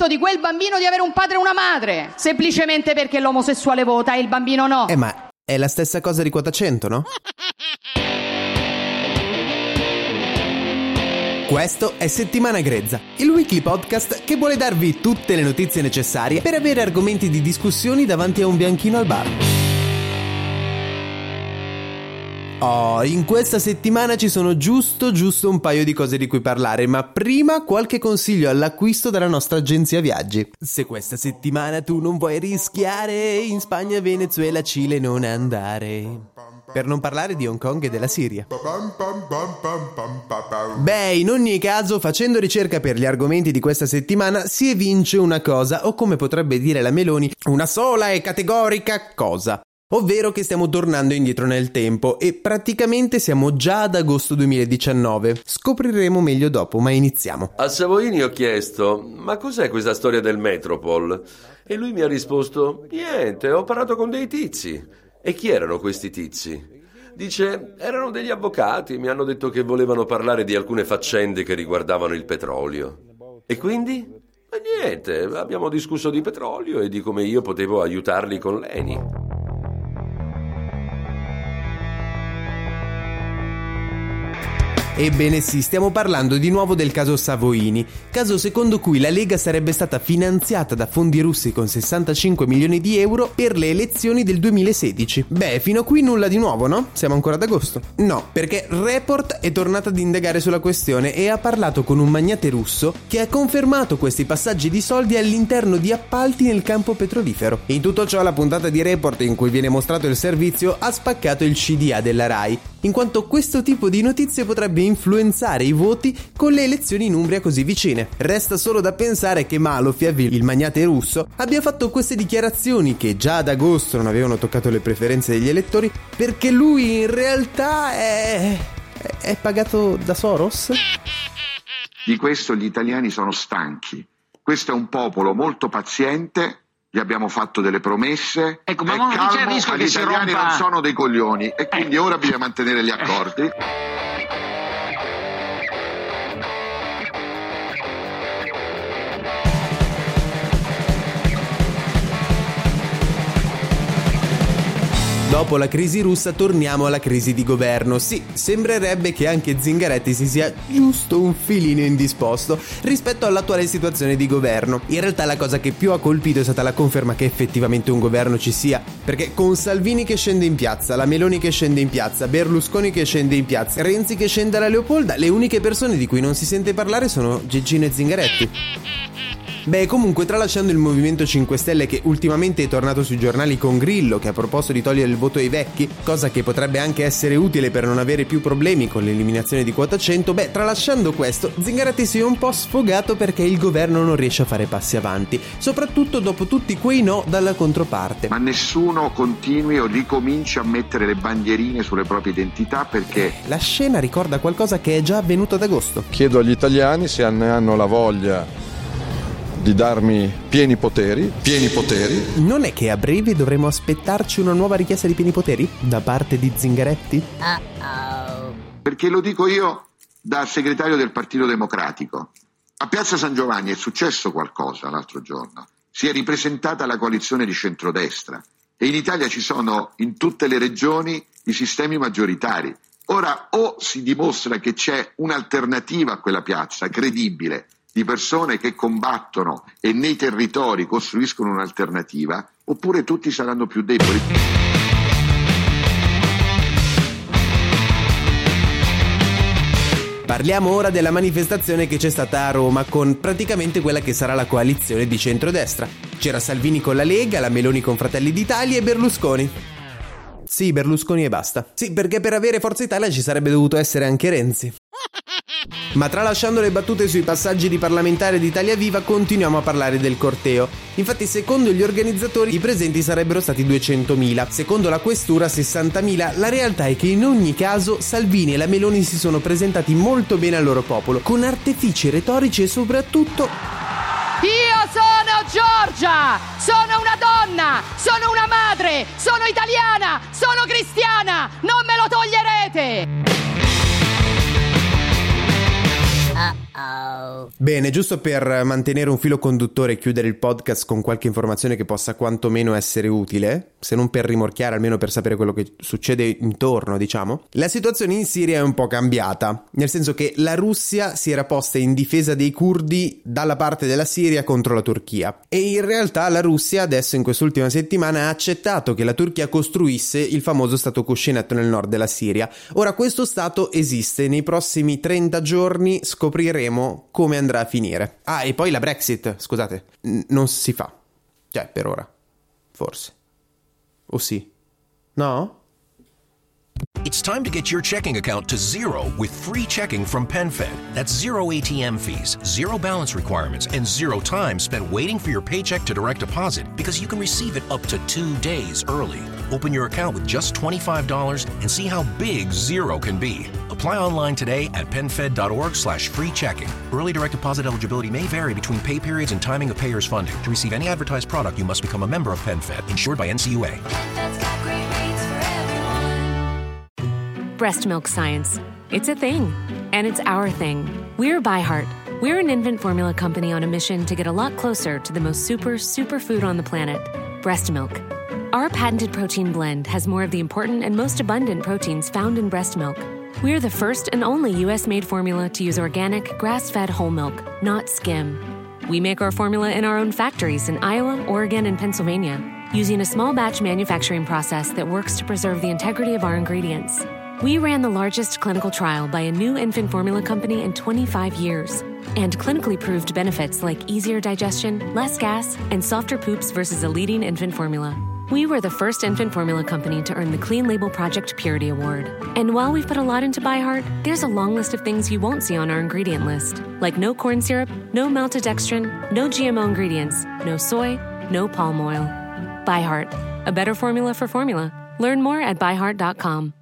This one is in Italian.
diritto di quel bambino di avere un padre e una madre, semplicemente perché l'omosessuale vota e il bambino no. Eh, ma è la stessa cosa di quota 100, no? Questo è Settimana Grezza, il weekly podcast che vuole darvi tutte le notizie necessarie per avere argomenti di discussioni davanti a un bianchino al bar. Oh, in questa settimana ci sono giusto giusto un paio di cose di cui parlare, ma prima qualche consiglio all'acquisto dalla nostra agenzia viaggi. Se questa settimana tu non vuoi rischiare, in Spagna, Venezuela, Cile non andare. Per non parlare di Hong Kong e della Siria. Beh, in ogni caso, facendo ricerca per gli argomenti di questa settimana, si evince una cosa, o come potrebbe dire la Meloni, una sola e categorica cosa. Ovvero che stiamo tornando indietro nel tempo e praticamente siamo già ad agosto 2019. Scopriremo meglio dopo, ma iniziamo. A Savoini ho chiesto: Ma cos'è questa storia del Metropol? E lui mi ha risposto: Niente, ho parlato con dei tizi. E chi erano questi tizi? Dice: Erano degli avvocati, mi hanno detto che volevano parlare di alcune faccende che riguardavano il petrolio. E quindi? Ma niente, abbiamo discusso di petrolio e di come io potevo aiutarli con l'ENI. Ebbene sì, stiamo parlando di nuovo del caso Savoini, caso secondo cui la Lega sarebbe stata finanziata da fondi russi con 65 milioni di euro per le elezioni del 2016. Beh, fino a qui nulla di nuovo, no? Siamo ancora ad agosto. No, perché Report è tornato ad indagare sulla questione e ha parlato con un magnate russo che ha confermato questi passaggi di soldi all'interno di appalti nel campo petrolifero. In tutto ciò la puntata di Report in cui viene mostrato il servizio ha spaccato il CDA della RAI, in quanto questo tipo di notizie potrebbe influenzare i voti con le elezioni in Umbria così vicine. Resta solo da pensare che Malofiev, il magnate russo, abbia fatto queste dichiarazioni che già ad agosto non avevano toccato le preferenze degli elettori perché lui in realtà è... è pagato da Soros? Di questo gli italiani sono stanchi. Questo è un popolo molto paziente gli abbiamo fatto delle promesse. Ecco, ma non c'è il rischio che gli italiani rompa... non sono dei coglioni e quindi ora bisogna mantenere gli accordi. Dopo la crisi russa torniamo alla crisi di governo. Sì, sembrerebbe che anche Zingaretti si sia giusto un filino indisposto rispetto all'attuale situazione di governo. In realtà la cosa che più ha colpito è stata la conferma che effettivamente un governo ci sia, perché con Salvini che scende in piazza, la Meloni che scende in piazza, Berlusconi che scende in piazza, Renzi che scende alla Leopolda, le uniche persone di cui non si sente parlare sono Gigino e Zingaretti. Beh, comunque, tralasciando il Movimento 5 Stelle che ultimamente è tornato sui giornali con Grillo, che ha proposto di togliere il voto ai vecchi, cosa che potrebbe anche essere utile per non avere più problemi con l'eliminazione di quota 100, beh, tralasciando questo, Zingaretti si è un po' sfogato perché il governo non riesce a fare passi avanti, soprattutto dopo tutti quei no dalla controparte. Ma nessuno continui o ricominci a mettere le bandierine sulle proprie identità perché La scena ricorda qualcosa che è già avvenuto ad agosto. Chiedo agli italiani se ne hanno la voglia di darmi pieni poteri, pieni poteri. Non è che a breve dovremo aspettarci una nuova richiesta di pieni poteri da parte di Zingaretti? Perché lo dico io da segretario del Partito Democratico. A Piazza San Giovanni è successo qualcosa l'altro giorno. Si è ripresentata la coalizione di centrodestra e in Italia ci sono in tutte le regioni i sistemi maggioritari. Ora o si dimostra che c'è un'alternativa a quella piazza credibile di persone che combattono e nei territori costruiscono un'alternativa, oppure tutti saranno più deboli. Parliamo ora della manifestazione che c'è stata a Roma con praticamente quella che sarà la coalizione di centrodestra. C'era Salvini con la Lega, la Meloni con Fratelli d'Italia e Berlusconi. Sì, Berlusconi e basta. Sì, perché per avere Forza Italia ci sarebbe dovuto essere anche Renzi. Ma tralasciando le battute sui passaggi di parlamentare di Italia Viva, continuiamo a parlare del corteo. Infatti, secondo gli organizzatori, i presenti sarebbero stati 200.000, secondo la questura 60.000. La realtà è che in ogni caso Salvini e la Meloni si sono presentati molto bene al loro popolo, con artifici retorici e soprattutto Io sono Giorgia! Sono una donna! Sono una madre! Sono italiana! Sono cristiana! Non me lo toglierete! Bene, giusto per mantenere un filo conduttore e chiudere il podcast con qualche informazione che possa quantomeno essere utile, se non per rimorchiare, almeno per sapere quello che succede intorno, diciamo. La situazione in Siria è un po' cambiata, nel senso che la Russia si era posta in difesa dei curdi dalla parte della Siria contro la Turchia. E in realtà la Russia adesso in quest'ultima settimana ha accettato che la Turchia costruisse il famoso stato cuscinetto nel nord della Siria. Ora questo stato esiste, nei prossimi 30 giorni scopriremo come andrà a finire. Ah, e poi la Brexit, scusate, n- non si fa. Cioè, per ora. Forse. O sì? No? It's time to get your checking account to zero with free checking from PenFed. That's zero ATM fees, zero balance requirements, and zero time spent waiting for your paycheck to direct deposit because you can receive it up to two days early. Open your account with just $25 and see how big zero can be. Apply online today at PenFed.org slash free checking. Early direct deposit eligibility may vary between pay periods and timing of payer's funding. To receive any advertised product, you must become a member of PenFed, insured by NCUA. breast milk science. It's a thing, and it's our thing. We're ByHeart. We're an infant formula company on a mission to get a lot closer to the most super, super food on the planet breast milk. Our patented protein blend has more of the important and most abundant proteins found in breast milk. We're the first and only US made formula to use organic, grass fed whole milk, not skim. We make our formula in our own factories in Iowa, Oregon, and Pennsylvania, using a small batch manufacturing process that works to preserve the integrity of our ingredients. We ran the largest clinical trial by a new infant formula company in 25 years and clinically proved benefits like easier digestion, less gas, and softer poops versus a leading infant formula. We were the first infant formula company to earn the Clean Label Project Purity Award. And while we've put a lot into ByHeart, there's a long list of things you won't see on our ingredient list, like no corn syrup, no maltodextrin, no GMO ingredients, no soy, no palm oil. ByHeart, a better formula for formula. Learn more at byheart.com.